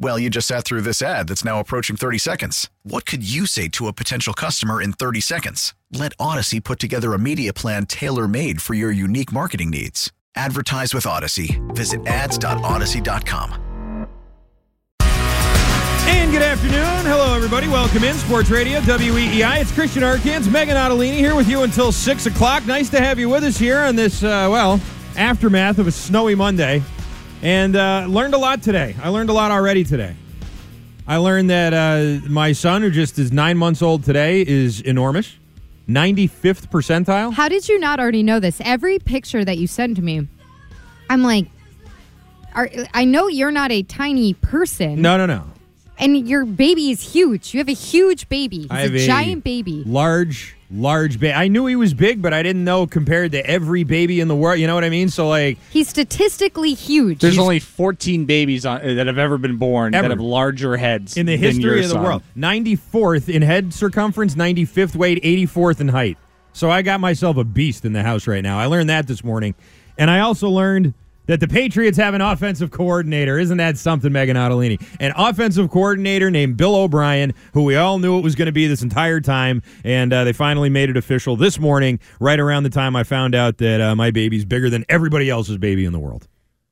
Well, you just sat through this ad that's now approaching 30 seconds. What could you say to a potential customer in 30 seconds? Let Audacy put together a media plan tailor made for your unique marketing needs. Advertise with Audacy. Visit ads.audacy.com. And good afternoon. Hello, everybody. Welcome in Sports Radio, WEEI. It's Christian Arcans, Megan Ottolini here with you until 6 o'clock. Nice to have you with us here on this, uh, well, aftermath of a snowy Monday. And uh, learned a lot today. I learned a lot already today. I learned that uh, my son, who just is nine months old today, is enormous. 95th percentile. How did you not already know this? Every picture that you send to me, I'm like, are, I know you're not a tiny person. No, no, no. And your baby is huge. You have a huge baby. He's I have a giant baby. Large, large baby. I knew he was big, but I didn't know compared to every baby in the world. You know what I mean? So, like, He's statistically huge. There's only 14 babies on, uh, that have ever been born Ever. that have larger heads in the than your history of the son. world. 94th in head circumference, 95th weight, 84th in height. So I got myself a beast in the house right now. I learned that this morning. And I also learned that the Patriots have an offensive coordinator. Isn't that something, Megan Ottolini? An offensive coordinator named Bill O'Brien, who we all knew it was going to be this entire time. And uh, they finally made it official this morning, right around the time I found out that uh, my baby's bigger than everybody else's baby in the world.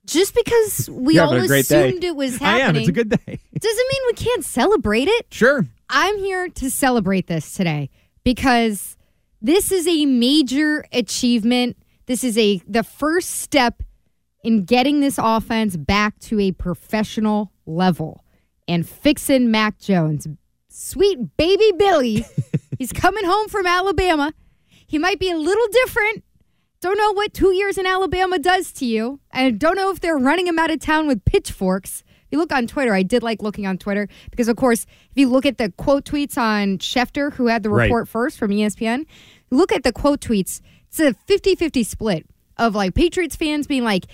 Just because we all having a great day. assumed it was happening, I am. It's a good day. doesn't mean we can't celebrate it. Sure. I'm here to celebrate this today because this is a major achievement. This is a the first step in getting this offense back to a professional level and fixing Mac Jones. Sweet baby Billy. He's coming home from Alabama. He might be a little different. Don't know what two years in Alabama does to you. And don't know if they're running him out of town with pitchforks. If you look on Twitter, I did like looking on Twitter because, of course, if you look at the quote tweets on Schefter, who had the Right. report first from ESPN, look at the quote tweets. It's a 50 50 split of like Patriots fans being like,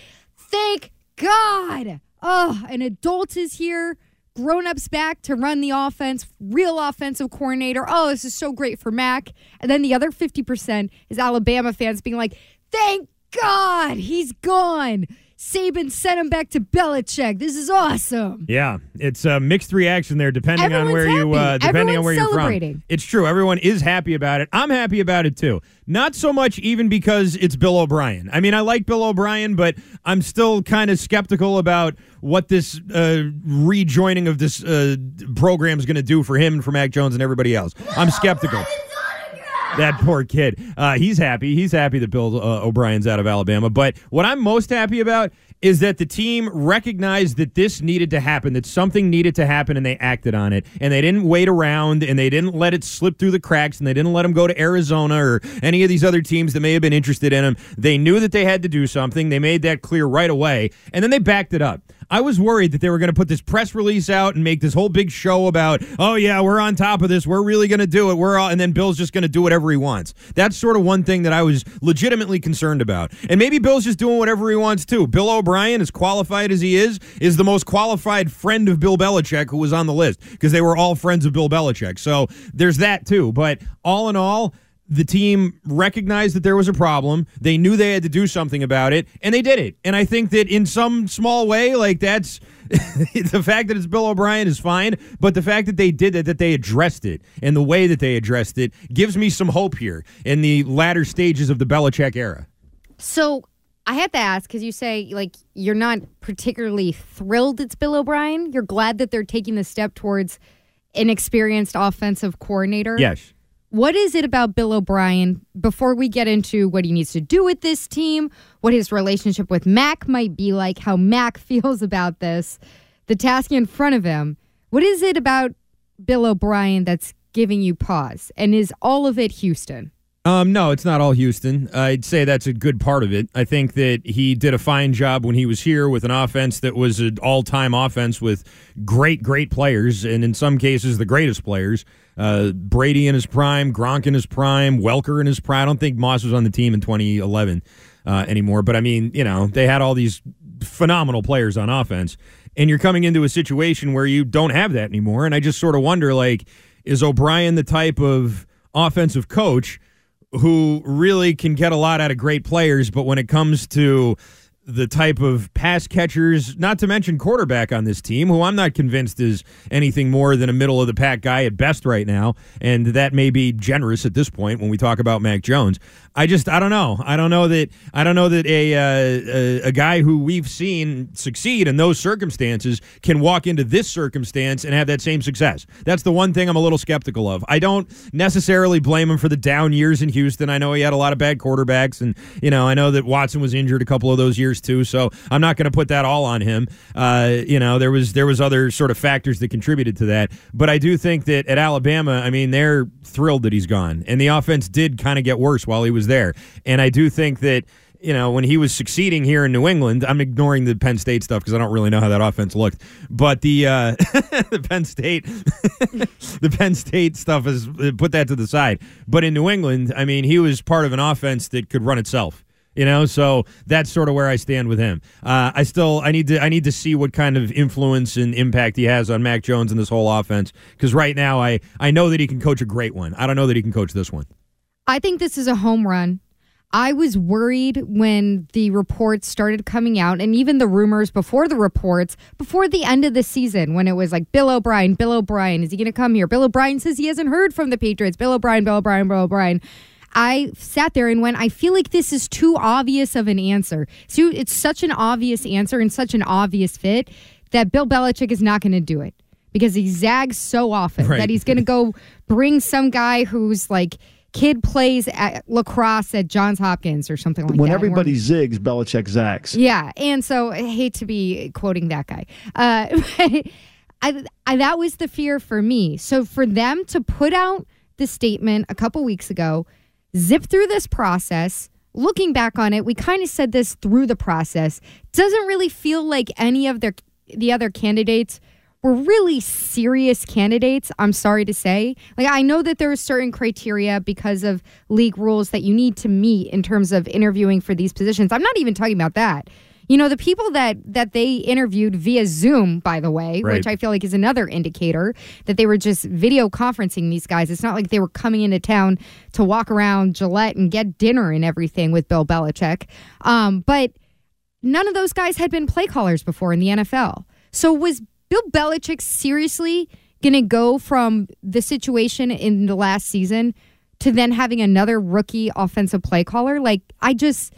thank God. Oh, an adult is here. Grown ups back to run the offense, real offensive coordinator. Oh, this is so great for Mac. And then the other 50% is Alabama fans being like, thank God he's gone. Saban sent him back to Belichick. This is awesome. Yeah, it's a mixed reaction there, depending on Everyone's where you uh, happy. depending on Everyone's where you're from. It's true. Everyone is happy about it. I'm happy about it too. Not so much even because it's Bill O'Brien. I mean, I like Bill O'Brien, but I'm still kind of skeptical about what this uh, rejoining of this uh, program is going to do for him and for Mac Jones and everybody else. I'm skeptical. That poor kid. Uh, he's happy. He's happy that Bill uh, O'Brien's out of Alabama. But what I'm most happy about is that the team recognized that this needed to happen, that something needed to happen, and they acted on it. And they didn't wait around, and they didn't let it slip through the cracks, and they didn't let him go to Arizona or any of these other teams that may have been interested in him. They knew that they had to do something. They made that clear right away, and then they backed it up. I was worried that they were going to put this press release out and make this whole big show about, oh yeah, we're on top of this, we're really going to do it, we're all, and then Bill's just going to do whatever he wants. That's sort of one thing that I was legitimately concerned about. And maybe Bill's just doing whatever he wants too. Bill O'Brien, as qualified as he is, is the most qualified friend of Bill Belichick who was on the list because they were all friends of Bill Belichick. So there's that too. But all in all. The team recognized that there was a problem. They knew they had to do something about it, and they did it. And I think that in some small way, like that's the fact that it's Bill O'Brien is fine, but the fact that they did it, that they addressed it, and the way that they addressed it gives me some hope here in the latter stages of the Belichick era. So I had to ask because you say like you're not particularly thrilled it's Bill O'Brien. You're glad that they're taking the step towards an experienced offensive coordinator. Yes. What is it about Bill O'Brien before we get into what he needs to do with this team, what his relationship with Mac might be like, how Mac feels about this, the task in front of him. What is it about Bill O'Brien that's giving you pause? And is all of it Houston? Um, no, it's not all Houston. I'd say that's a good part of it. I think that he did a fine job when he was here with an offense that was an all-time offense with great, great players, and in some cases the greatest players. Uh, Brady in his prime, Gronk in his prime, Welker in his prime. I don't think Moss was on the team in 2011 uh, anymore, but I mean, you know, they had all these phenomenal players on offense, and you're coming into a situation where you don't have that anymore. And I just sort of wonder, like, is O'Brien the type of offensive coach? Who really can get a lot out of great players, but when it comes to the type of pass catchers, not to mention quarterback on this team, who I'm not convinced is anything more than a middle of the pack guy at best right now, and that may be generous at this point when we talk about Mac Jones. I just I don't know. I don't know that I don't know that a uh, a, a guy who we've seen succeed in those circumstances can walk into this circumstance and have that same success. That's the one thing I'm a little skeptical of. I don't necessarily blame him for the down years in Houston. I know he had a lot of bad quarterbacks, and you know I know that Watson was injured a couple of those years too. So I'm not going to put that all on him. Uh, you know there was there was other sort of factors that contributed to that, but I do think that at Alabama, I mean they're thrilled that he's gone, and the offense did kind of get worse while he was there. And I do think that you know, when he was succeeding here in New England, I'm ignoring the Penn State stuff because I don't really know how that offense looked. But the uh, the Penn State the Penn State stuff is put that to the side. But in New England, I mean, he was part of an offense that could run itself. You know, so that's sort of where I stand with him. Uh, I still I need to I need to see what kind of influence and impact he has on Mac Jones and this whole offense because right now I I know that he can coach a great one. I don't know that he can coach this one. I think this is a home run. I was worried when the reports started coming out and even the rumors before the reports, before the end of the season, when it was like Bill O'Brien, Bill O'Brien, is he going to come here? Bill O'Brien says he hasn't heard from the Patriots. Bill O'Brien, Bill O'Brien, Bill O'Brien. I sat there and went, I feel like this is too obvious of an answer. So it's such an obvious answer and such an obvious fit that Bill Belichick is not going to do it because he zags so often Right. that he's going to go bring some guy who's like, kid plays at lacrosse at Johns Hopkins or something like when that. When everybody zigs, Belichick zags. Yeah, and so I hate to be quoting that guy. Uh, I, I, that was the fear for me. So for them to put out the statement a couple weeks ago, zip through this process. Looking back on it, we kind of said this through the process. Doesn't really feel like any of their the other candidates were really serious candidates. I'm sorry to say. Like I know that there are certain criteria because of league rules that you need to meet in terms of interviewing for these positions. I'm not even talking about that. You know, the people that that they interviewed via Zoom, by the way, Right. which I feel like is another indicator that they were just video conferencing these guys. It's not like they were coming into town to walk around Gillette and get dinner and everything with Bill Belichick. Um, but none of those guys had been play callers before in the NFL. So was Bill Belichick seriously going to go from the situation in the last season to then having another rookie offensive play caller? Like I just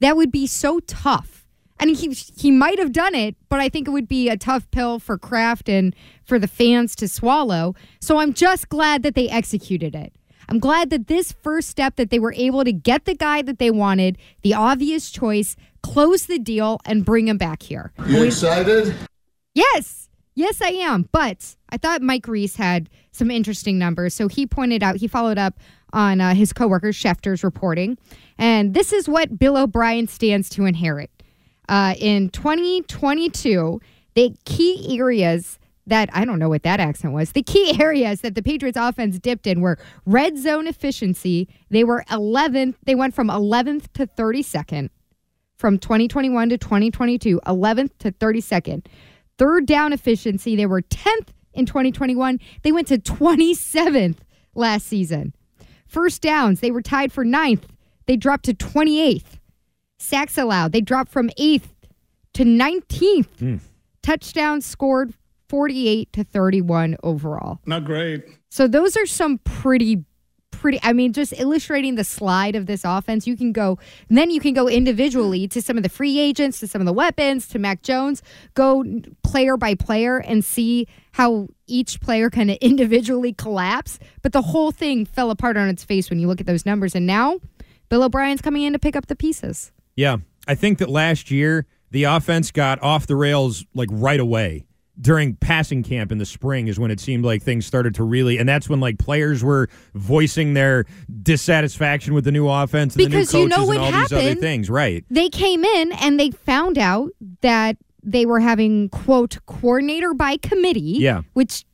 that would be so tough. And he he might have done it, but I think it would be a tough pill for Kraft and for the fans to swallow. So I'm just glad that they executed it. I'm glad that this first step that they were able to get the guy that they wanted, the obvious choice, close the deal and bring him back here. You excited? Yes. Yes, I am. But I thought Mike Reiss had some interesting numbers. So he pointed out, he followed up on uh, his coworker Schefter's reporting. And this is what Bill O'Brien stands to inherit. Uh, in 2022, the key areas that I don't know what that accent was. The key areas that the Patriots offense dipped in were red zone efficiency. They were 11th. They went from 11th to 32nd from 2021 to 2022, 11th to 32nd. Third down efficiency, they were 10th in 2021. They went to 27th last season. First downs, they were tied for ninth. They dropped to 28th. Sacks allowed, they dropped from 8th to 19th. Hmm. Touchdowns scored 48 to 31 overall. Not great. So those are some pretty pretty I mean just illustrating the slide of this offense. You can go then you can go individually to some of the free agents, to some of the weapons, to Mac Jones, go player by player and see how each player kind of individually collapse, but the whole thing fell apart on its face when you look at those numbers and now Bill O'Brien's coming in to pick up the pieces. Yeah. I think that last year the offense got off the rails like right away. during passing camp in the spring is when it seemed like things started to really, and that's when like players were voicing their dissatisfaction with the new offense and Because the new you coaches know what and all these other happened? things, right? They came in and they found out that they were having quote coordinator by committee. Yeah. Which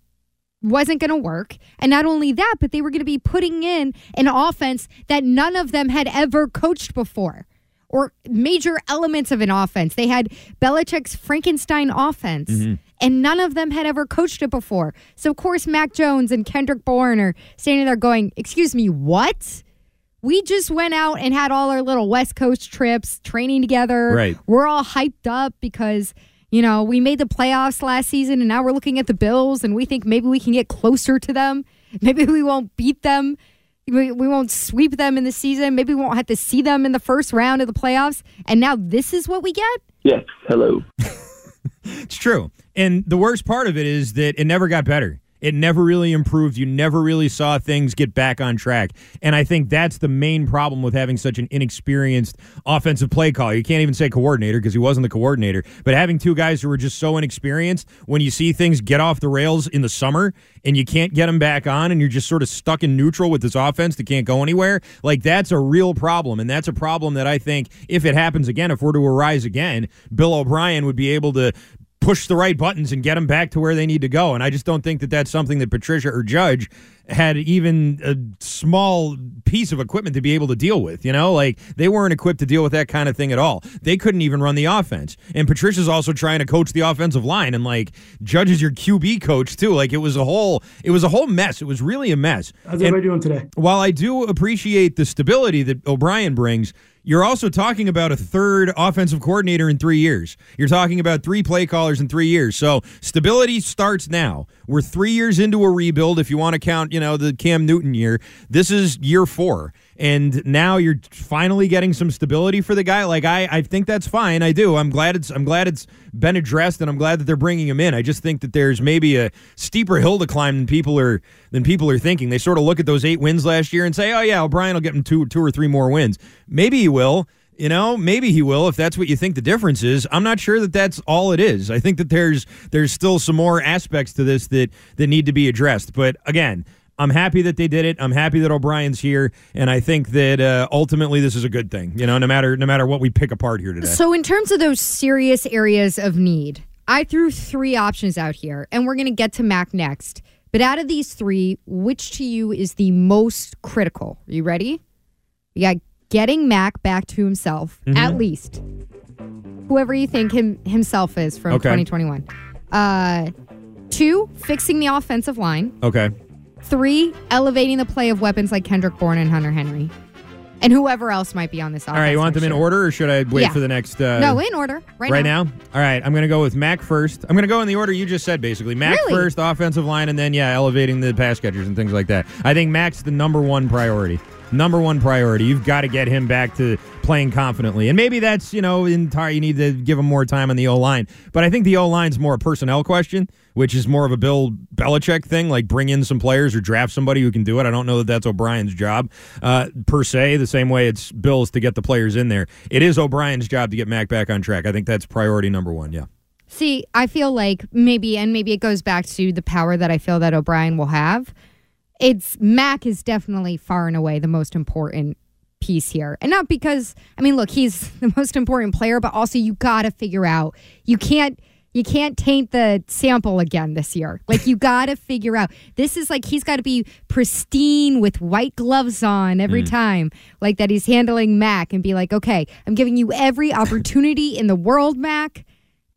wasn't going to work. And not only that, but they were going to be putting in an offense that none of them had ever coached before or major elements of an offense. They had Belichick's Frankenstein offense. Mm-hmm. And none of them had ever coached it before. So, of course, Mac Jones and Kendrick Bourne are standing there going, Excuse me, what? We just went out and had all our little West Coast trips, training together. Right. We're all hyped up because, you know, we made the playoffs last season and now we're looking at the Bills and we think maybe we can get closer to them. Maybe we won't beat them. We, we won't sweep them in the season. Maybe we won't have to see them in the first round of the playoffs. And now this is what we get? Yes, hello. It's true. And the worst part of it is that it never got better. It never really improved. You never really saw things get back on track. And I think that's the main problem with having such an inexperienced offensive play call. You can't even say coordinator because he wasn't the coordinator. But having two guys who were just so inexperienced, when you see things get off the rails in the summer and you can't get them back on and you're just sort of stuck in neutral with this offense that can't go anywhere, like that's a real problem. And that's a problem that I think if it happens again, if we're to arise again, Bill O'Brien would be able to push the right buttons and get them back to where they need to go. And I just don't think that that's something that Patricia or Judge had even a small piece of equipment to be able to deal with. You know, like they weren't equipped to deal with that kind of thing at all. They couldn't even run the offense. And Patricia's also trying to coach the offensive line and like Judge is your QB coach too. Like it was a whole it was a whole mess. It was really a mess. How's everybody doing today? while I do appreciate the stability that O'Brien brings, you're also talking about a third offensive coordinator in three years. You're talking about three play callers in three years. So stability starts now. We're three years into a rebuild. If you want to count, you know, the Cam Newton year, this is year four. And now you're finally getting some stability for the guy. Like I, I think that's fine. I do. I'm glad it's. I'm glad it's been addressed, and I'm glad that they're bringing him in. I just think that there's maybe a steeper hill to climb than people are than people are thinking. They sort of look at those eight wins last year and say, "Oh yeah, O'Brien will get him two, two or three more wins. Maybe he will." You know, maybe he will if that's what you think the difference is. I'm not sure that that's all it is. I think that there's there's still some more aspects to this that that need to be addressed. But again, I'm happy that they did it. I'm happy that O'Brien's here, and I think that uh, ultimately this is a good thing. You know, no matter no matter what we pick apart here today. So, in terms of those serious areas of need, I threw three options out here, and we're going to get to Mac next. But out of these three, which to you is the most critical? Are you ready? You got getting Mac back to himself, Mhm. at least. Whoever you think him himself is from Okay. 2021. Uh, two, fixing the offensive line. okay. Three, elevating the play of weapons like Kendrick Bourne and Hunter Henry. And whoever else might be on this offense. All right, you want them in order, or should I wait Yeah. for the next? Uh, no, in order. Right, now. All right, I'm going to go with Mac first. I'm going to go in the order you just said, basically. Mac Really? first, offensive line, and then, yeah, elevating the pass catchers and things like that. I think Mac's the number one priority. Number one priority. You've got to get him back to playing confidently. And maybe that's, you know, entire you need to give him more time on the O line. But I think the O line's more a personnel question, which is more of a Bill Belichick thing, like bring in some players or draft somebody who can do it. I don't know that that's O'Brien's job uh, per se, the same way it's Bill's to get the players in there. It is O'Brien's job to get Mac back on track. I think that's priority number one, yeah. See, I feel like maybe, and maybe it goes back to the power that I feel that O'Brien will have. It's Mac is definitely far and away the most important piece here. And not because, I mean, look, he's the most important player, but also you got to figure out, you can't. You can't taint the sample again this year. Like you got to figure out. This is like he's got to be pristine with white gloves on every Mm. time, like that he's handling Mac and be like, okay, I'm giving you every opportunity in the world, Mac.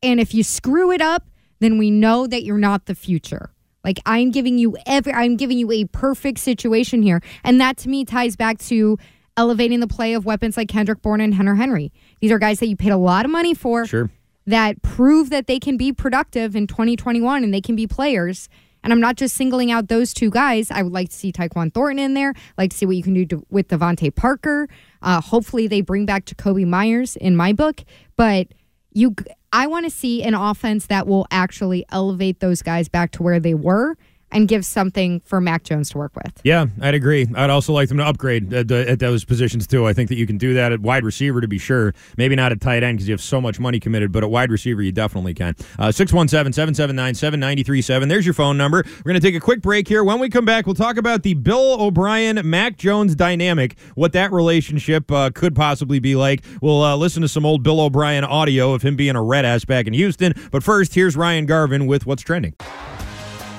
And if you screw it up, then we know that you're not the future. Like I'm giving you every I'm giving you a perfect situation here. And that to me ties back to elevating the play of weapons like Kendrick Bourne and Hunter Henry. These are guys that you paid a lot of money for Sure. that prove that they can be productive in 2021 and they can be players. And I'm not just singling out those two guys. I would like to see Tyquan Thornton in there. like to see what you can do to, with DeVante Parker. Uh, hopefully, they bring back Jakobi Meyers in my book. But you, I want to see an offense that will actually elevate those guys back to where they were. And give something for Mac Jones to work with. Yeah, I'd agree. I'd also like them to upgrade at, at those positions too. I think that you can do that at wide receiver to be sure. Maybe not at tight end because you have so much money committed, but at wide receiver you definitely can. Uh, 617 779 7937. There's your phone number. We're going to take a quick break here. When we come back, we'll talk about the Bill O'Brien Mac Jones dynamic, what that relationship uh, could possibly be like. We'll uh, listen to some old Bill O'Brien audio of him being a red ass back in Houston. But first, here's Ryan Garvin with what's trending.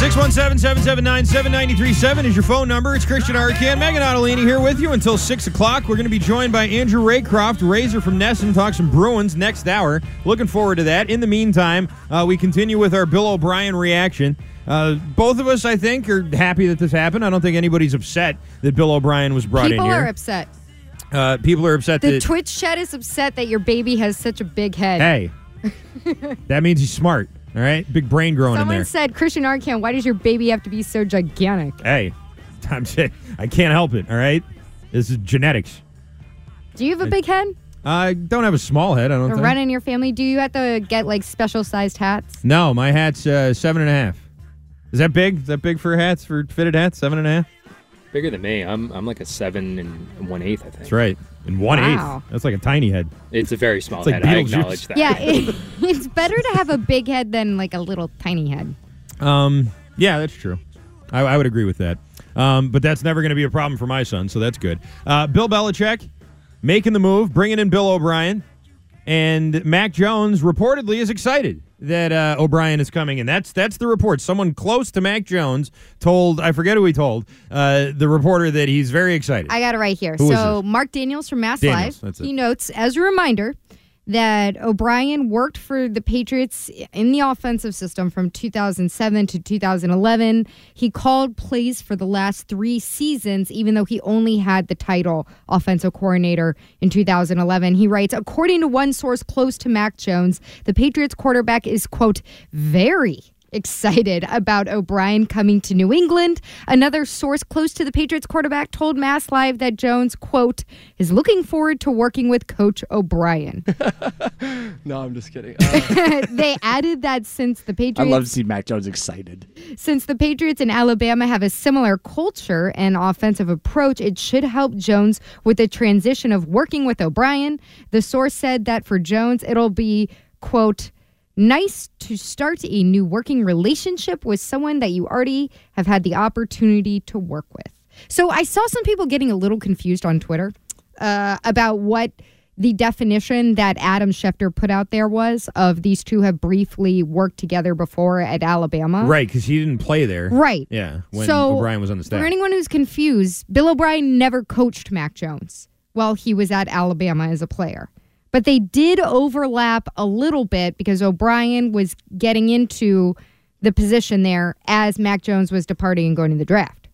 617-779-7937 is your phone number. It's Christian Arcand. Megan Ottolini here with you until 6 o'clock. We're going to be joined by Andrew Raycroft, Razor from NESN, talk some Bruins next hour. Looking forward to that. In the meantime, uh, we continue with our Bill O'Brien reaction. Uh, both of us, I think, are happy that this happened. I don't think anybody's upset that Bill O'Brien was brought People in here. People are upset. Uh, people are upset The that... Twitch chat is upset that your baby has such a big head. Hey, that means he's smart. All right, big brain growing Someone in there. said, Christian Arcand, why does your baby have to be so gigantic? hey, I'm I can't help it. All right, this is genetics. Do you have a big head? I don't have a small head. I don't Or think. run in your family? Do you have to get like special sized hats? No, my hat's uh, seven and a half. Is that big? Is that big for hats for fitted hats? Seven and a half. Bigger than me. I'm I'm like a seven and one eighth. I think. That's right. And one eighth. Wow. That's like a tiny head. It's a very small It's like head. I Beetlejuice. acknowledge that. Yeah, it, it's better to have a big head than like a little tiny head. Um, yeah, that's true. I, I would agree with that. Um, but that's never going to be a problem for my son, so that's good. Uh, Bill Belichick making the move, bringing in Bill O'Brien, and Mac Jones reportedly is excited that uh, O'Brien is coming, and that's that's the report. Someone close to Mac Jones told I forget who he told uh, the reporter that he's very excited. I got it right here. Who so? Mark Daniels from Mass Daniels, Live, he notes as a reminder that O'Brien worked for the Patriots in the offensive system from 2007 to 2011. He called plays for the last three seasons, even though he only had the title offensive coordinator in 2011. He writes, according to one source close to Mac Jones, the Patriots quarterback is, quote, very excited about O'Brien coming to New England. Another source close to the Patriots quarterback told Mass Live that Jones, quote, is looking forward to working with Coach O'Brien. No, I'm just kidding. Uh, they added that since the Patriots. I love to see Mac Jones excited. since the Patriots and Alabama have a similar culture and offensive approach, it should help Jones with the transition of working with O'Brien. The source said that for Jones, it'll be, quote, nice to start a new working relationship with someone that you already have had the opportunity to work with. So I saw some people getting a little confused on Twitter uh, about what the definition that Adam Schefter put out there was of these two have briefly worked together before at Alabama. right, because he didn't play there. Right. Yeah, when so, O'Brien was on the staff. For anyone who's confused, Bill O'Brien never coached Mac Jones while he was at Alabama as a player. But they did overlap a little bit because O'Brien was getting into the position there as Mac Jones was departing and going to the draft.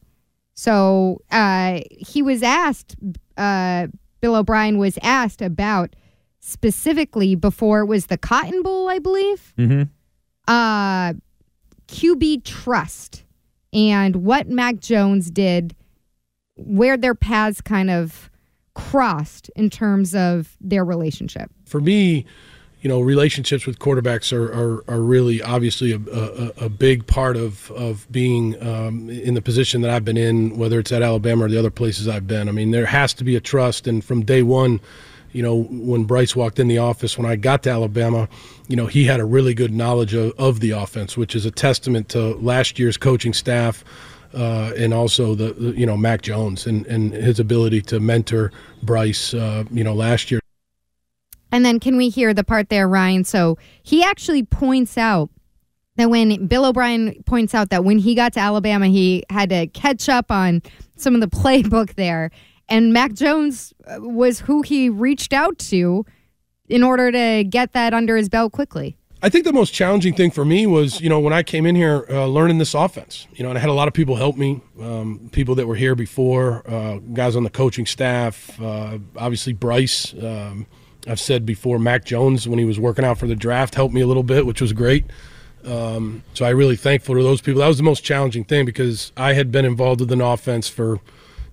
So uh, he was asked, uh, Bill O'Brien was asked about specifically before it was the Cotton Bowl, I believe mm-hmm. uh, QB trust and what Mac Jones did, where their paths kind of crossed in terms of their relationship? For me, you know, relationships with quarterbacks are, are, are really obviously a, a, a, big part of, of being um, in the position that I've been in, whether it's at Alabama or the other places I've been. I mean, there has to be a trust. And from day one, you know, when Bryce walked in the office, when I got to Alabama, you know, he had a really good knowledge of, of the offense, which is a testament to last year's coaching staff. Uh, and also the, the, you know Mac Jones and, and his ability to mentor Bryce uh, you know last year and then can we hear the part there, Ryan? So he actually points out that when Bill O'Brien points out that when he got to Alabama, he had to catch up on some of the playbook there. And Mac Jones uh, was who he reached out to in order to get that under his belt quickly. I think the most challenging thing for me was, you know, when I came in here uh, learning this offense, you know, and I had a lot of people help me, um, people that were here before, uh, guys on the coaching staff, uh, obviously Bryce. Um, I've said before, Mac Jones, when he was working out for the draft, helped me a little bit, which was great. Um, so I really thankful to those people. That was the most challenging thing because I had been involved with an offense for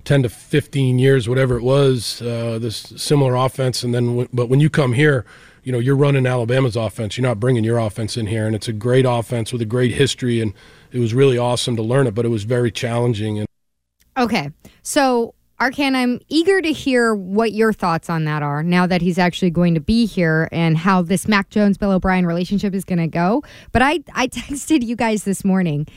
10 to 15 years, whatever it was, uh, this similar offense. And then, but when you come here, you know, you're running Alabama's offense. You're not bringing your offense in here. And it's a great offense with a great history. And it was really awesome to learn it, but it was very challenging. And Okay. So Arcand, I'm eager to hear what your thoughts on that are now that he's actually going to be here and how this Mac Jones Bill O'Brien relationship is going to go. But I, I texted you guys this morning.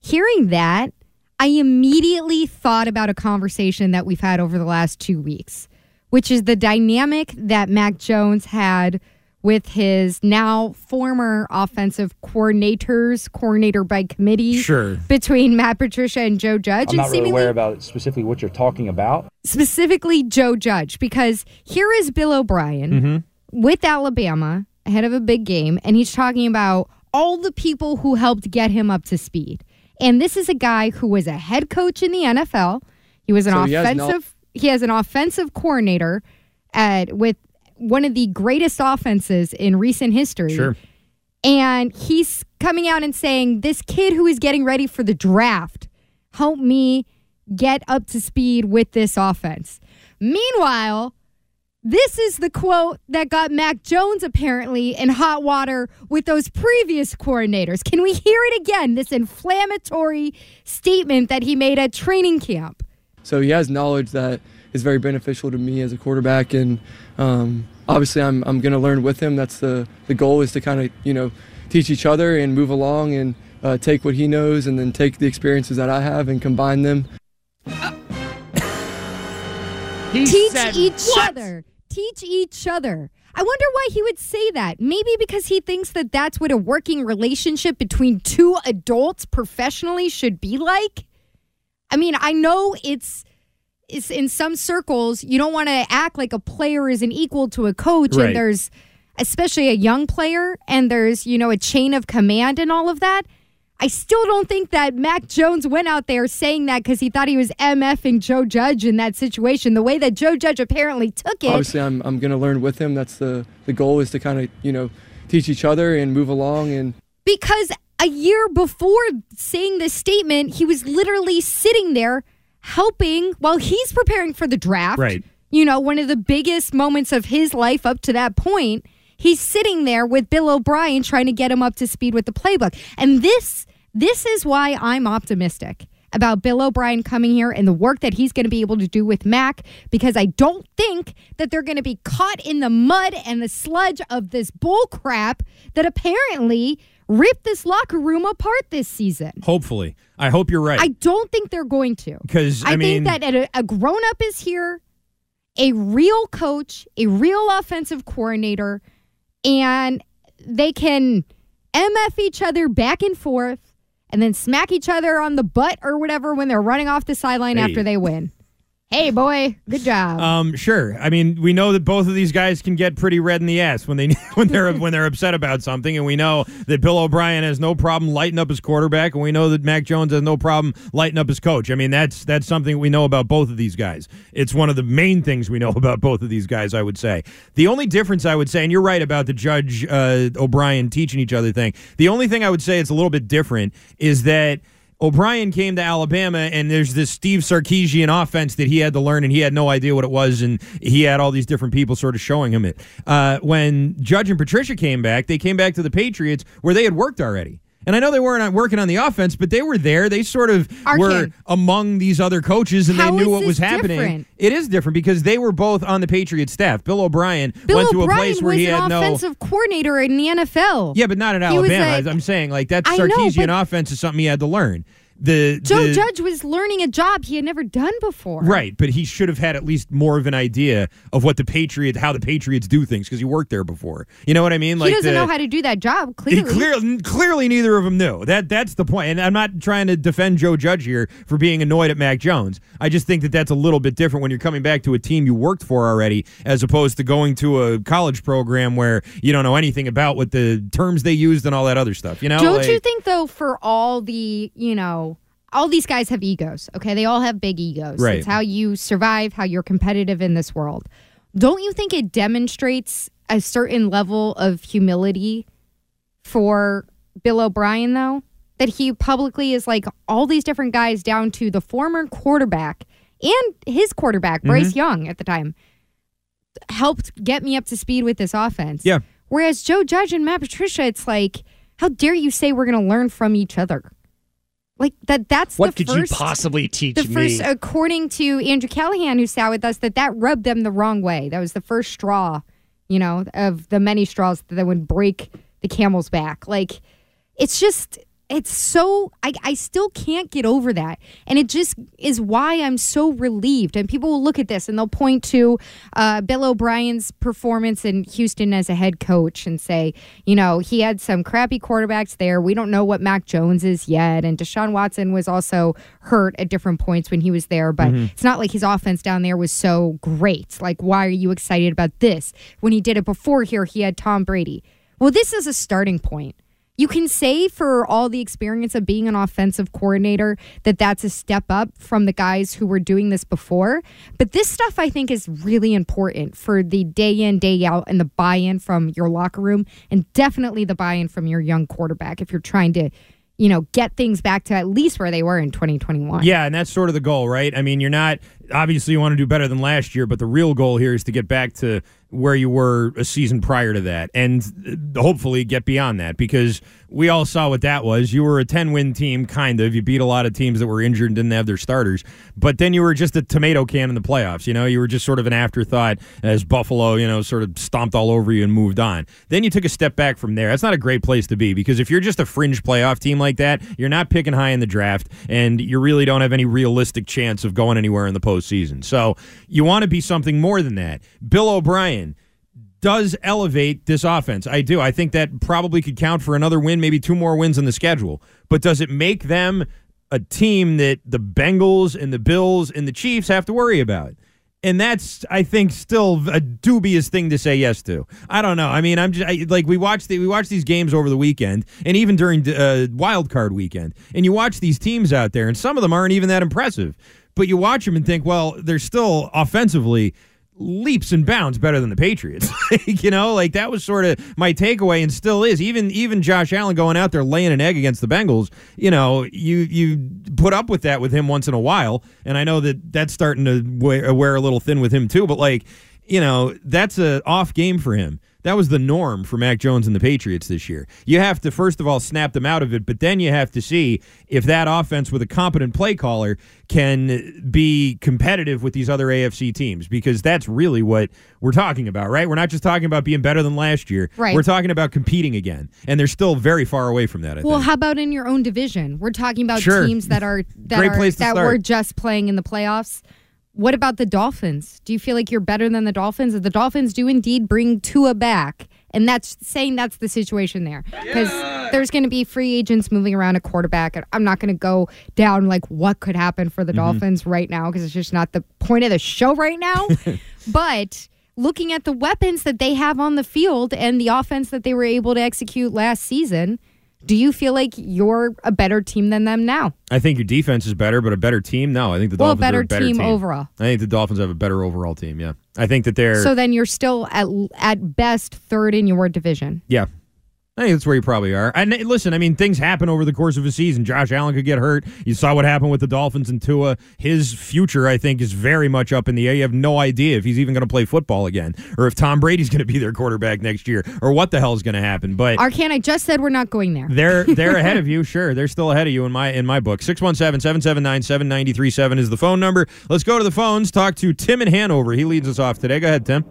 Hearing that, I immediately thought about a conversation that we've had over the last two weeks, which is the dynamic that Mac Jones had with his now former offensive coordinators, coordinator by committee. Sure. Between Matt Patricia and Joe Judge. I'm not and really aware about specifically what you're talking about. Specifically, Joe Judge, because here is Bill O'Brien Mm-hmm. with Alabama ahead of a big game, and he's talking about all the people who helped get him up to speed. And this is a guy who was a head coach in the NFL. He was an So he has offensive. no- he has an offensive coordinator at with one of the greatest offenses in recent history. Sure. And he's coming out and saying, This kid who is getting ready for the draft, help me get up to speed with this offense. Meanwhile, this is the quote that got Mac Jones apparently in hot water with those previous coordinators. Can we hear it again? This inflammatory statement that he made at training camp. So he has knowledge that is very beneficial to me as a quarterback, and um, obviously I'm I'm going to learn with him. That's the the goal is to kind of you know teach each other and move along and uh, take what he knows and then take the experiences that I have and combine them. Teach each other. Teach each other. I wonder why he would say that. Maybe because he thinks that that's what a working relationship between two adults professionally should be like. I mean, I know it's it's in some circles you don't want to act like a player is an equal to a coach Right. and there's especially a young player and there's, you know, a chain of command and all of that. I still don't think that Mac Jones went out there saying that because he thought he was MFing Joe Judge in that situation. The way that Joe Judge apparently took it. Obviously I'm I'm going to learn with him. That's the the goal is to kind of you know teach each other and move along and Because a year before saying this statement, he was literally sitting there helping while he's preparing for the draft. Right. You know, one of the biggest moments of his life up to that point. He's sitting there with Bill O'Brien trying to get him up to speed with the playbook. And this this is why I'm optimistic about Bill O'Brien coming here and the work that he's going to be able to do with Mac because I don't think that they're going to be caught in the mud and the sludge of this bull crap that apparently ripped this locker room apart this season. Hopefully. I hope you're right. I don't think they're going to. 'Cause, I mean- think that a, a grown up is here, a real coach, a real offensive coordinator, and they can MF each other back and forth and then smack each other on the butt or whatever when they're running off the sideline Hey. after they win. Hey, boy, good job. Um, sure. I mean, we know that both of these guys can get pretty red in the ass when they when they're when they're upset about something, and we know that Bill O'Brien has no problem lighting up his quarterback, and we know that Mac Jones has no problem lighting up his coach. I mean, that's that's something we know about both of these guys. It's one of the main things we know about both of these guys. I would say the only difference I would say, and you're right about the Judge uh, O'Brien teaching each other thing. The only thing I would say it's a little bit different is that. O'Brien came to Alabama, and there's this Steve Sarkisian offense that he had to learn, and he had no idea what it was, and he had all these different people sort of showing him it. Uh, when Judge and Patricia came back, they came back to the Patriots where they had worked already. And I know they weren't working on the offense, but they were there. They sort of were among these other coaches, and How they knew what was happening. different? It is different because they were both on the Patriots staff. Bill O'Brien Bill went to a place where he had no. offensive coordinator in the NFL. Yeah, but not He was Alabama. a- I'm saying like that I know, Sarkisian but- offense is something he had to learn. The Joe the- Judge was learning a job he had never done before. Right, but he should have had at least more of an idea of what the Patriots, how the Patriots do things, because he worked there before. You know what I mean? Like he doesn't the, know how to do that job, clearly. clearly, clearly, neither of them knew. That that's the point. And I'm not trying to defend Joe Judge here for being annoyed at Mac Jones. I just think that that's a little bit different when you're coming back to a team you worked for already, as opposed to going to a college program where you don't know anything about what the terms they used and all that other stuff. You know? Don't Like- you think though for all the, you know, all these guys have egos, okay? They all have big egos. Right. It's how you survive, how you're competitive in this world. Don't you think it demonstrates a certain level of humility for Bill O'Brien though? That he publicly is like all these different guys down to the former quarterback and his quarterback, Bryce Mm-hmm. Young at the time, helped get me up to speed with this offense. Yeah. Whereas Joe Judge and Matt Patricia, it's like, how dare you say we're going to learn from each other? Like that. That's What could first, you possibly teach the me? first, according to Andrew Callahan, who sat with us, that that rubbed them the wrong way. That was the first straw, you know, of the many straws that would break the camel's back. Like, it's just, it's so, I, I still can't get over that. And it just is why I'm so relieved. And people will look at this and they'll point to uh, Bill O'Brien's performance in Houston as a head coach and say, you know, he had some crappy quarterbacks there. We don't know what Mac Jones is yet. And Deshaun Watson was also hurt at different points when he was there. But Mhm. it's not like his offense down there was so great. Like, why are you excited about this? When he did it before here, he had Tom Brady. Well, this is a starting point. You can say for all the experience of being an offensive coordinator that that's a step up from the guys who were doing this before. But this stuff I think is really important for the day in, day out, and the buy in from your locker room, and definitely the buy in from your young quarterback if you're trying to, you know, get things back to at least where they were in 2021. Yeah, and that's sort of the goal, right? I mean, you're not obviously you want to do better than last year, but the real goal here is to get back to where you were a season prior to that and uh, hopefully get beyond that because we all saw what that was. You were a 10 win team, kind of. You beat a lot of teams that were injured and didn't have their starters, but then you were just a tomato can in the playoffs. You know, you were just sort of an afterthought as Buffalo, you know, sort of stomped all over you and moved on. Then you took a step back from there. That's not a great place to be because if you're just a fringe playoff team like that, you're not picking high in the draft and you really don't have any realistic chance of going anywhere in the postseason. So you want to be something more than that. Bill O'Brien does elevate this offense. I do. I think that probably could count for another win, maybe two more wins on the schedule. But does it make them a team that the Bengals and the Bills and the Chiefs have to worry about? And that's, I think, still a dubious thing to say yes to. I don't know. I mean, I'm just I, like we watched the, we watched these games over the weekend, and even during uh, wild card weekend, and you watch these teams out there, and some of them aren't even that impressive. But you watch them and think, well, they're still offensively leaps and bounds better than the Patriots. you know, like that was sort of my takeaway and still is. Even even Josh Allen going out there laying an egg against the Bengals, you know, you you put up with that with him once in a while, and I know that that's starting to wear, wear a little thin with him too, but like, you know, that's a off game for him. That was the norm for Mac Jones and the Patriots this year. You have to first of all snap them out of it, but then you have to see if that offense with a competent play caller can be competitive with these other AFC teams because that's really what we're talking about, right? We're not just talking about being better than last year. Right. We're talking about competing again, and they're still very far away from that. I Well, think. how about in your own division? We're talking about Sure. teams that are that Great are place to that start. were just playing in the playoffs. What about the Dolphins? Do you feel like you're better than the Dolphins? If the Dolphins do indeed bring Tua back And that's saying that's the situation there. Because there's going to be free agents moving around a quarterback. And I'm not going to go down like what could happen for the Mm-hmm. Dolphins right now because it's just not the point of the show right now. but looking at the weapons that they have on the field and the offense that they were able to execute last season, do you feel like you're a better team than them now? I think your defense is better, but a better team? No, I think the Well, a Dolphins are a better team team overall. I think the Dolphins have a better overall team. Yeah, I think that they're. So then you're still at at best third in your division. yeah, I think that's where you probably are. And listen, I mean, things happen over the course of a season. Josh Allen could get hurt. You saw what happened with the Dolphins and Tua. His future, I think, is very much up in the air. You have no idea if he's even going to play football again, or if Tom Brady's going to be their quarterback next year, or what the hell is going to happen. But Arcand, I just said we're not going there. they're they're ahead of you, sure. They're still ahead of you in my in my book. 617-779-7937 is the phone number. Let's go to the phones. Talk to Tim in Hanover. He leads us off today. Go ahead, Tim.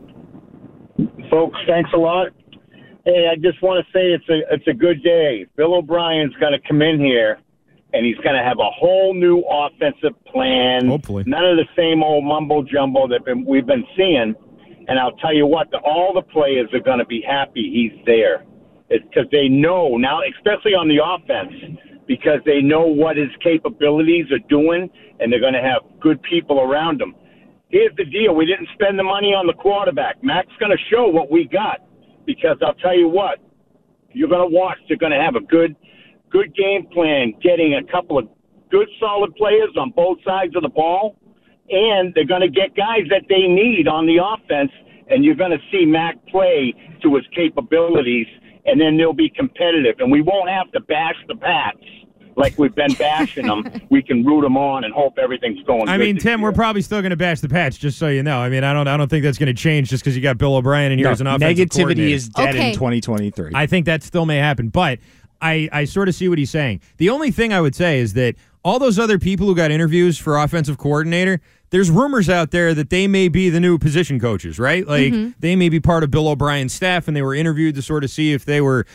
folks. Thanks a lot. Hey, I just want to say it's a it's a good day. Bill O'Brien's going to come in here, and he's going to have a whole new offensive plan. Hopefully, none of the same old mumbo jumbo that been, we've been seeing. And I'll tell you what, the, all the players are going to be happy he's there. It's because they know now, especially on the offense, because they know what his capabilities are doing, and they're going to have good people around him. Here's the deal: we didn't spend the money on the quarterback. Mac's going to show what we got, because I'll tell you what, you're going to watch. They're going to have a good, good game plan, getting a couple of good, solid players on both sides of the ball, and they're going to get guys that they need on the offense, and you're going to see Mac play to his capabilities, and then they'll be competitive, and we won't have to bash the Pats like we've been bashing them. We can root them on and hope everything's going. Well. I good mean, this Tim, we're probably still going to bash the Pats, just so you know. I mean, I don't, I don't think that's going to change just because you got Bill O'Brien and No, here's an offensive negativity is dead in 2023. I think that still may happen, but I, I sort of see what he's saying. The only thing I would say is that all those other people who got interviews for offensive coordinator, there's rumors out there that they may be the new position coaches, right? Like Mm-hmm. they may be part of Bill O'Brien's staff, and they were interviewed to sort of see if they were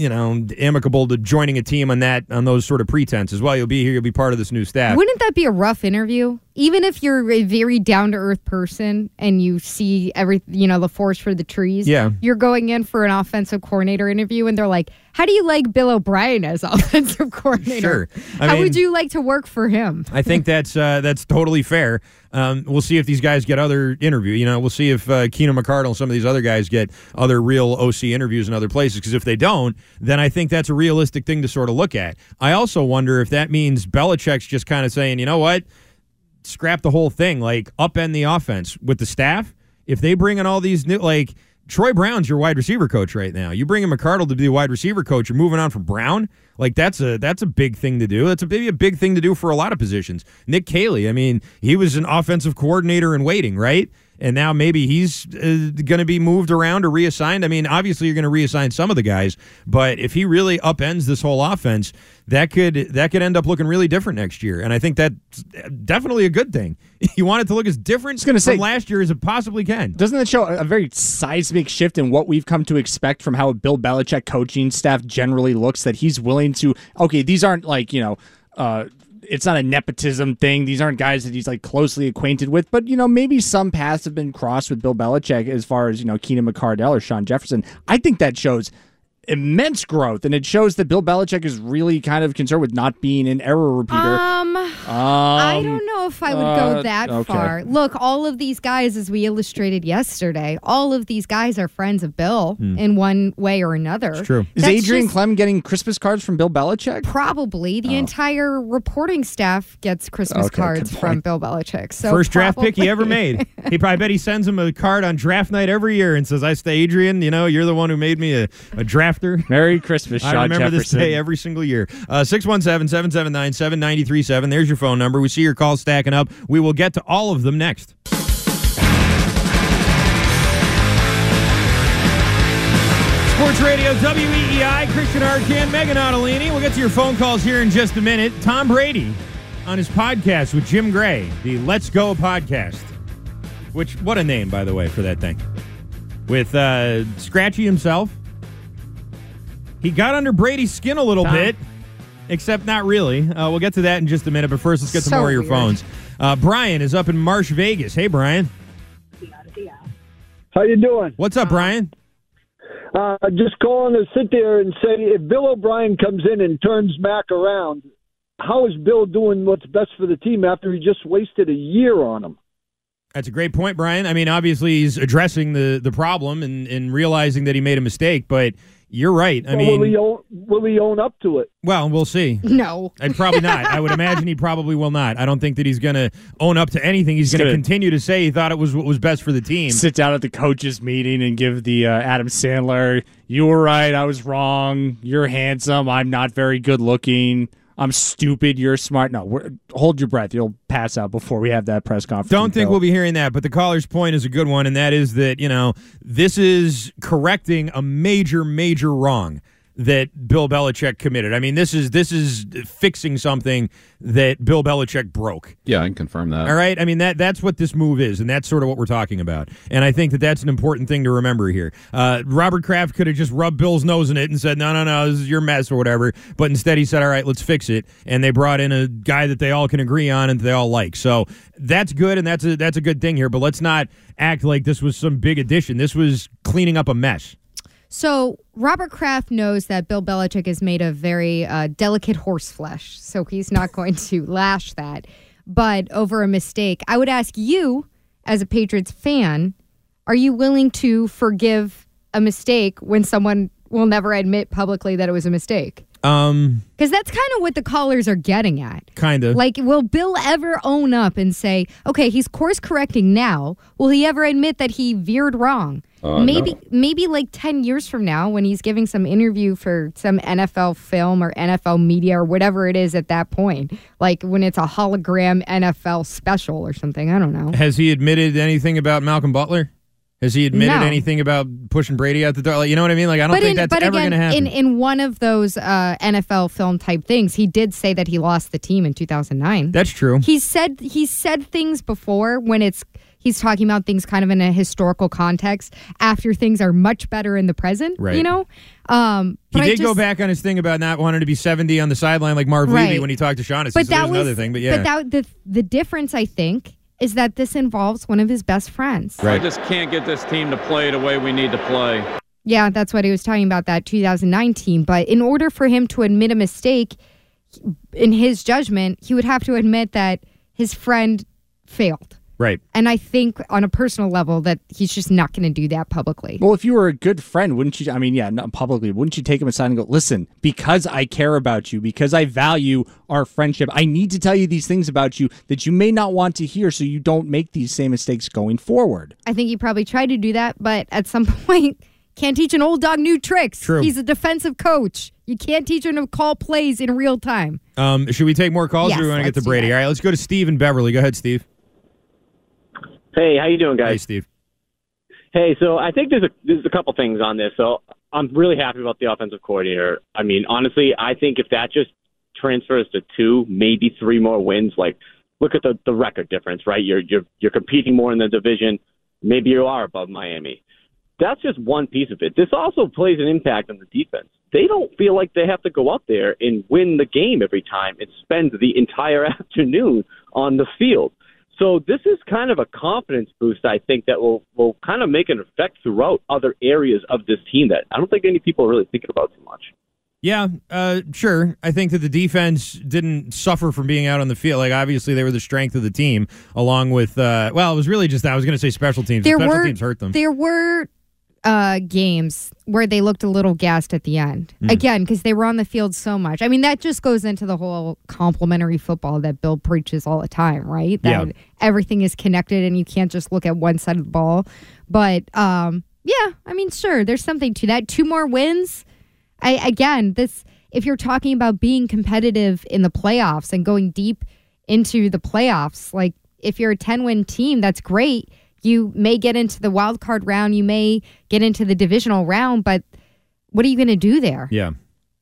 you know, amicable to joining a team on that on those sort of pretenses. Well, you'll be here, you'll be part of this new staff. Wouldn't that be a rough interview? Even if you're a very down to earth person and you see every, you know, the forest for the trees. Yeah. You're going in for an offensive coordinator interview and they're like, "How do you like Bill O'Brien as offensive coordinator? Sure. I How mean- would you like to work for him?" I think that's uh, that's totally fair. Um, we'll see if these guys get other interview. You know, we'll see if uh, Keenan McCardell and some of these other guys get other real OC interviews in other places. Because if they don't, then I think that's a realistic thing to sort of look at. I also wonder if that means Belichick's just kind of saying, you know what, scrap the whole thing, like upend the offense with the staff. If they bring in all these new, like Troy Brown's your wide receiver coach right now. You bring in McCardell to be the wide receiver coach. You're moving on from Brown. Like that's a that's a big thing to do. That's a maybe a big thing to do for a lot of positions. Nick Caley, I mean, he was an offensive coordinator in waiting, right? And now maybe he's uh, going to be moved around or reassigned. I mean, obviously you're going to reassign some of the guys, but if he really upends this whole offense, that could that could end up looking really different next year. And I think that's definitely a good thing. You want it to look as different gonna say- from last year as it possibly can. Doesn't that show a very seismic shift in what we've come to expect from how a Bill Belichick coaching staff generally looks? That he's willing to, okay, these aren't like, you know, uh, it's not a nepotism thing. These aren't guys that he's like closely acquainted with, but you know, maybe some paths have been crossed with Bill Belichick as far as, you know, Keenan McCardell or Shawn Jefferson. I think that shows immense growth and it shows that Bill Belichick is really kind of concerned with not being an error repeater. Um, I don't know if I would uh, go that okay. far. Look, all of these guys, as we illustrated yesterday, all of these guys are friends of Bill Hmm. in one way or another. True. That's is Adrian just- Klemm getting Christmas cards from Bill Belichick? Probably the Oh. entire reporting staff gets Christmas Okay, cards from. Bill Belichick. So First draft pick he ever made. He probably bet he sends him a card on draft night every year and says, "I stay Adrian. You know, you're the one who made me a, a drafter." Merry Christmas, I Sean remember this day every single year. Uh, 617-779-7937. There's your phone number. We see your calls stacking up. We will get to all of them next. Sports Radio WEEI, Christian Arcand, Meghan Ottolini. We'll get to your phone calls here in just a minute. Tom Brady on his podcast with Jim Gray, the Let's Go podcast. Which, what a name, by the way, for that thing. With uh, Scratchy himself. He got under Brady's skin a little Tom. bit, except not really. Uh, we'll get to that in just a minute, but first, let's get to So more of your phones. Uh, Brian is up in Marsh, Vegas. Hey, Brian. How you doing? What's up, Brian? Uh, just calling to sit there and say if Bill O'Brien comes in and turns Mac around, how is Bill doing what's best for the team after he just wasted a year on him? That's a great point, Brian. I mean, obviously he's addressing the the problem and, and realizing that he made a mistake, but you're right. I Or mean, will he own, will he own up to it? well, we'll see. No. And probably not. I would imagine he probably will not. I don't think that he's going to own up to anything. He's, He's going to gonna- continue to say he thought it was what was best for the team. Sit down at the coaches meeting and give the uh, Adam Sandler, "You were right, I was wrong. You're handsome, I'm not very good looking. I'm stupid, you're smart." No, hold your breath. You'll pass out before we have that press conference. Don't think we'll be hearing that, but the caller's point is a good one, and that is that, you know, this is correcting a major, major wrong that Bill Belichick committed. I mean, this is this is fixing something that Bill Belichick broke. Yeah, I can confirm that. All right. I mean that that's what this move is, and that's sort of what we're talking about. And I think that that's an important thing to remember here. Uh, Robert Kraft could have just rubbed Bill's nose in it and said, "No, no, no, this is your mess" or whatever. But instead, he said, "All right, let's fix it." And they brought in a guy that they all can agree on and they all like. So that's good, and that's a that's a good thing here. But let's not act like this was some big addition. This was cleaning up a mess. So Robert Kraft knows that Bill Belichick is made of very uh, delicate horse flesh, so he's not going to lash that. But over a mistake, I would ask you, as a Patriots fan, are you willing to forgive a mistake when someone will never admit publicly that it was a mistake? Um, Because that's kind of what the callers are getting at. kind of. Like, will Bill ever own up and say, okay, he's course correcting now? Will he ever admit that he veered wrong? Uh, maybe, no. maybe like 10 years from now, when he's giving some interview for some NFL film or NFL media or whatever it is at that point, like when it's a hologram NFL special or something. I don't know. Has he admitted anything about Malcolm Butler? Has he admitted No. anything about pushing Brady out the door? Like, you know what I mean? Like, I don't but think in, that's but ever going to happen. in in one of those uh, NFL film type things, he did say that he lost the team in 2009. That's true. He said he's said things before when it's he's talking about things kind of in a historical context after things are much better in the present. Right. You know. Um, He did go back on his thing about not wanting to be 70 on the sideline like Marv Levy when he talked to Shaughnessy. But so that was another thing. But yeah. But that the the difference I think is that this involves one of his best friends. I just can't get this team to play the way we need to play. Yeah, that's what he was talking about that 2019. But in order for him to admit a mistake, in his judgment, he would have to admit that his friend failed. Right. And I think on a personal level that he's just not going to do that publicly. Well, if you were a good friend, wouldn't you? I mean, yeah, not publicly. Wouldn't you take him aside and go, "Listen, because I care about you, because I value our friendship, I need to tell you these things about you that you may not want to hear, so you don't make these same mistakes going forward." I think he probably tried to do that, but at some point, can't teach an old dog new tricks. True. He's a defensive coach. You can't teach him to call plays in real time. Um, should we take more calls Yes, or do we want to get to Brady? All right, let's go to Steve in Beverly. Go ahead, Steve. Hey, how you doing, guys? Hey, Steve. Hey, so I think there's a there's a couple things on this. So I'm really happy about the offensive coordinator. I mean, honestly, I think if that just transfers to two, maybe three more wins, like look at the the record difference, right? You're you're you're competing more in the division. Maybe you are above Miami. That's just one piece of it. This also plays an impact on the defense. They don't feel like they have to go out there and win the game every time and spend the entire afternoon on the field. So this is kind of a confidence boost, I think, that will will kind of make an effect throughout other areas of this team that I don't think any people are really thinking about too much. Yeah, uh, sure. I think that the defense didn't suffer from being out on the field. Like, obviously, they were the strength of the team, along with, uh, well, it was really just, that. I was going to say special teams. There special were teams hurt them. there were uh, games where they looked a little gassed at the end. Mm. Again, because they were on the field so much. I mean, that just goes into the whole complementary football that Bill preaches all the time, right? That Yeah. everything is connected and you can't just look at one side of the ball. But um, yeah, I mean, sure, there's something to that. Two more wins. I again, this if you're talking about being competitive in the playoffs and going deep into the playoffs, like if you're a 10 win team, that's great. You may get into the wild card round, you may get into the divisional round, but what are you going to do there? Yeah.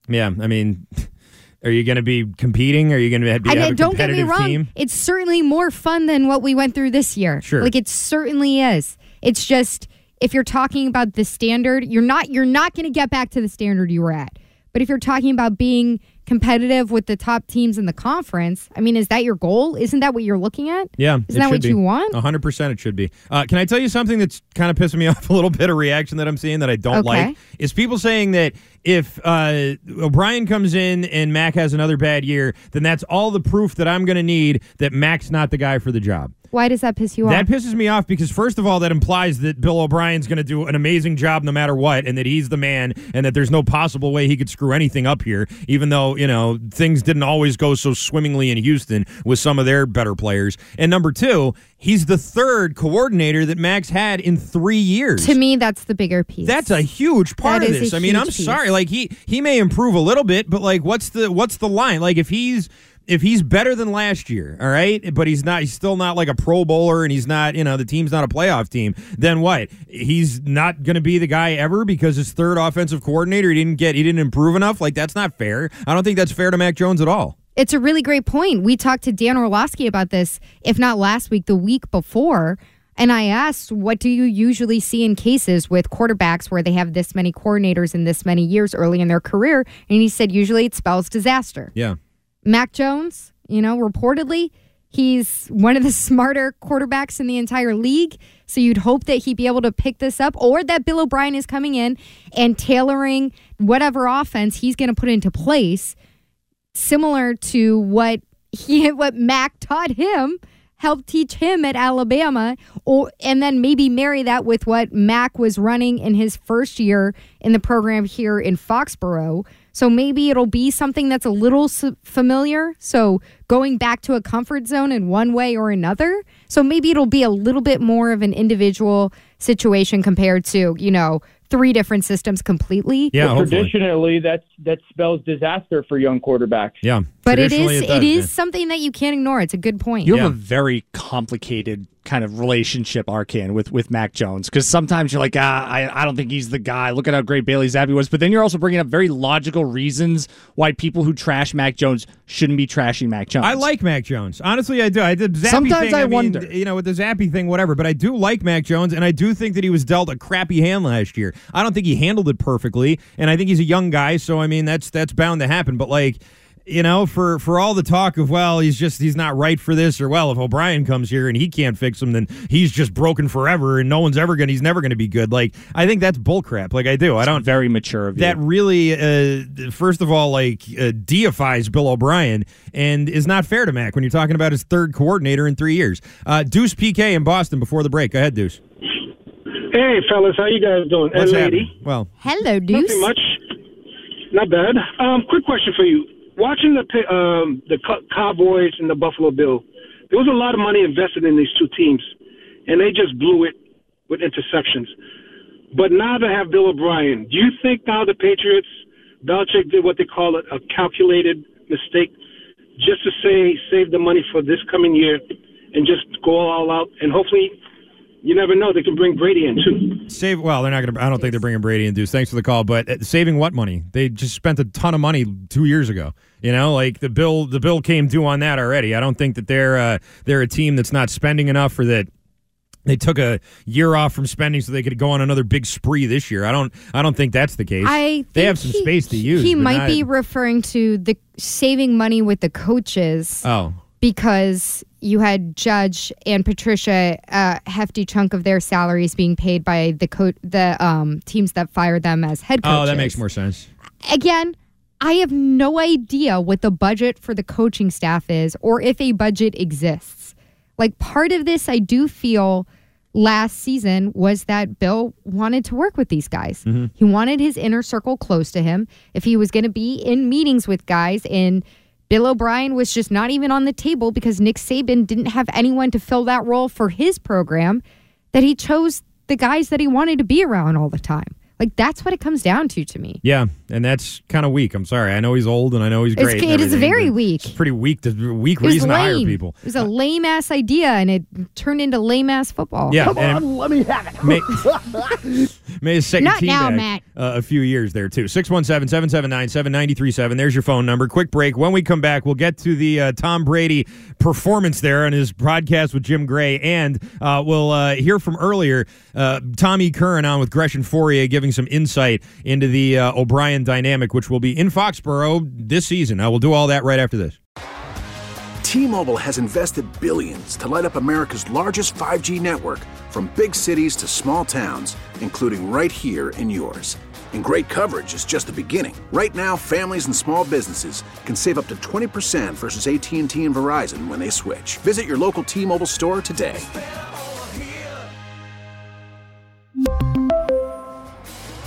Yeah. I mean, are you going to be competing? Are you going to be I mean, a don't get me wrong. team? It's certainly more fun than what we went through this year. Sure. Like it certainly is. It's just if you're talking about the standard, you're not you're not going to get back to the standard you were at. But if you're talking about being competitive with the top teams in the conference. I mean, is that your goal? Isn't that what you're looking at? Yeah, Isn't that what you want? hundred percent, it should be. Uh, can I tell you something that's kind of pissing me off a little bit? A reaction that I'm seeing that I don't Okay. like is people saying that if uh, O'Brien comes in and Mac has another bad year, then that's all the proof that I'm going to need that Mac's not the guy for the job. Why does that piss you off? That pisses me off because first of all, that implies that Bill O'Brien's going to do an amazing job no matter what, and that he's the man, and that there's no possible way he could screw anything up here. Even though you know things didn't always go so swimmingly in Houston with some of their better players. And number two, he's the third coordinator that Max had in three years. to me, that's the bigger piece. That's a huge part That of this. I mean, I'm piece. sorry. Like he he may improve a little bit, but like what's the what's the line? Like if he's if he's better than last year, all right, but he's not he's still not like a pro bowler and he's not, you know, the team's not a playoff team, then what? He's not going to be the guy ever because his third offensive coordinator he didn't get he didn't improve enough? Like that's not fair. I don't think that's fair to Mac Jones at all. It's a really great point. We talked to Dan Orlovsky about this, if not last week, the week before. And I asked, what do you usually see in cases with quarterbacks where they have this many coordinators in this many years early in their career? And he said, usually it spells disaster. Yeah. Mac Jones, you know, reportedly, he's one of the smarter quarterbacks in the entire league. So you'd hope that he'd be able to pick this up or that Bill O'Brien is coming in and tailoring whatever offense he's going to put into place similar to what he what Mac taught him helped teach him at Alabama or and then maybe marry that with what Mac was running in his first year in the program here in Foxborough. So maybe it'll be something that's a little familiar. So going back to a comfort zone in one way or another. So maybe it'll be a little bit more of an individual situation compared to you know three different systems completely Yeah, hopefully. traditionally that's that spells disaster for young quarterbacks. Yeah. But it, does, it is yeah. something that you can't ignore it's a good point You have a very complicated kind of relationship, Arcand, with with Mac Jones. Because sometimes you're like, ah, I, I don't think he's the guy. Look at how great Bailey Zappe was. But then you're also bringing up very logical reasons why people who trash Mac Jones shouldn't be trashing Mac Jones. I like Mac Jones. Honestly, I do. I did Zappe Sometimes thing, I mean, wonder. you know, with the Zappe thing, whatever. But I do like Mac Jones, and I do think that he was dealt a crappy hand last year. I don't think he handled it perfectly, and I think he's a young guy, so I mean that's that's bound to happen. But like. You know, for for all the talk of well, he's just he's not right for this, or well, if O'Brien comes here and he can't fix him, then he's just broken forever, and no one's ever gonna, he's never gonna be good. Like I think that's bullcrap. Like I do, I don't very mature of you. that really, uh, first of all, like uh, deifies Bill O'Brien and is not fair to Mac when you're talking about his third coordinator in three years. Uh, Deuce PK in Boston before the break. Go ahead, Deuce. Hey, fellas, how you guys doing? What's and lady. happening? Well, hello, Deuce. Nothing much. Not bad. Um, quick question for you. Watching the um, the Cowboys and the Buffalo Bill, there was a lot of money invested in these two teams, and they just blew it with interceptions. But now they have Bill O'Brien. Do you think now the Patriots, Belichick did what they call it, a calculated mistake, just to say save the money for this coming year, and just go all out, and hopefully, you never know, they can bring Brady in too. save. Well, they're not going to. I don't think they're bringing Brady in, Deuce. Thanks for the call, but uh, saving what money? They just spent a ton of money two years ago. You know, like the bill. The bill came due on that already. I don't think that they're uh, they're a team that's not spending enough, or that they took a year off from spending so they could go on another big spree this year. I don't. I don't think that's the case. I they have some he- space to use. He might not- be referring to the saving money with the coaches Oh, because you had Judge and Patricia a hefty chunk of their salaries being paid by the co- the um, teams that fired them as head coaches. oh, that makes more sense. Again, I have no idea what the budget for the coaching staff is or if a budget exists. Like part of this, I do feel last season was that Bill wanted to work with these guys. Mm-hmm. He wanted his inner circle close to him. If he was going to be in meetings with guys and Bill O'Brien was just not even on the table because Nick Saban didn't have anyone to fill that role for his program, that he chose the guys that he wanted to be around all the time. Like that's what it comes down to to me. Yeah, and that's kind of weak. I'm sorry. I know he's old and I know he's great. and it is very weak. It's pretty weak. To, weak It was reason to hire people. It was a lame ass idea and it turned into lame ass football. Yeah, Come on, let me have it. May, May his second Not team now, back, Matt. Uh, a few years there too. 617-779-7937. There's your phone number. Quick break. When we come back, we'll get to the uh, Tom Brady performance there on his broadcast with Jim Gray, and uh, we'll uh, hear from earlier uh, Tommy Curran on with Gresh and Fauria giving some insight into the uh, O'Brien Dynamic, which will be in Foxborough this season. I will do all that right after this. T-Mobile has invested billions to light up America's largest 5G network from big cities to small towns, including right here in yours. And great coverage is just the beginning. Right now, families and small businesses can save up to 20% versus AT&T and Verizon when they switch. Visit your local T-Mobile store today.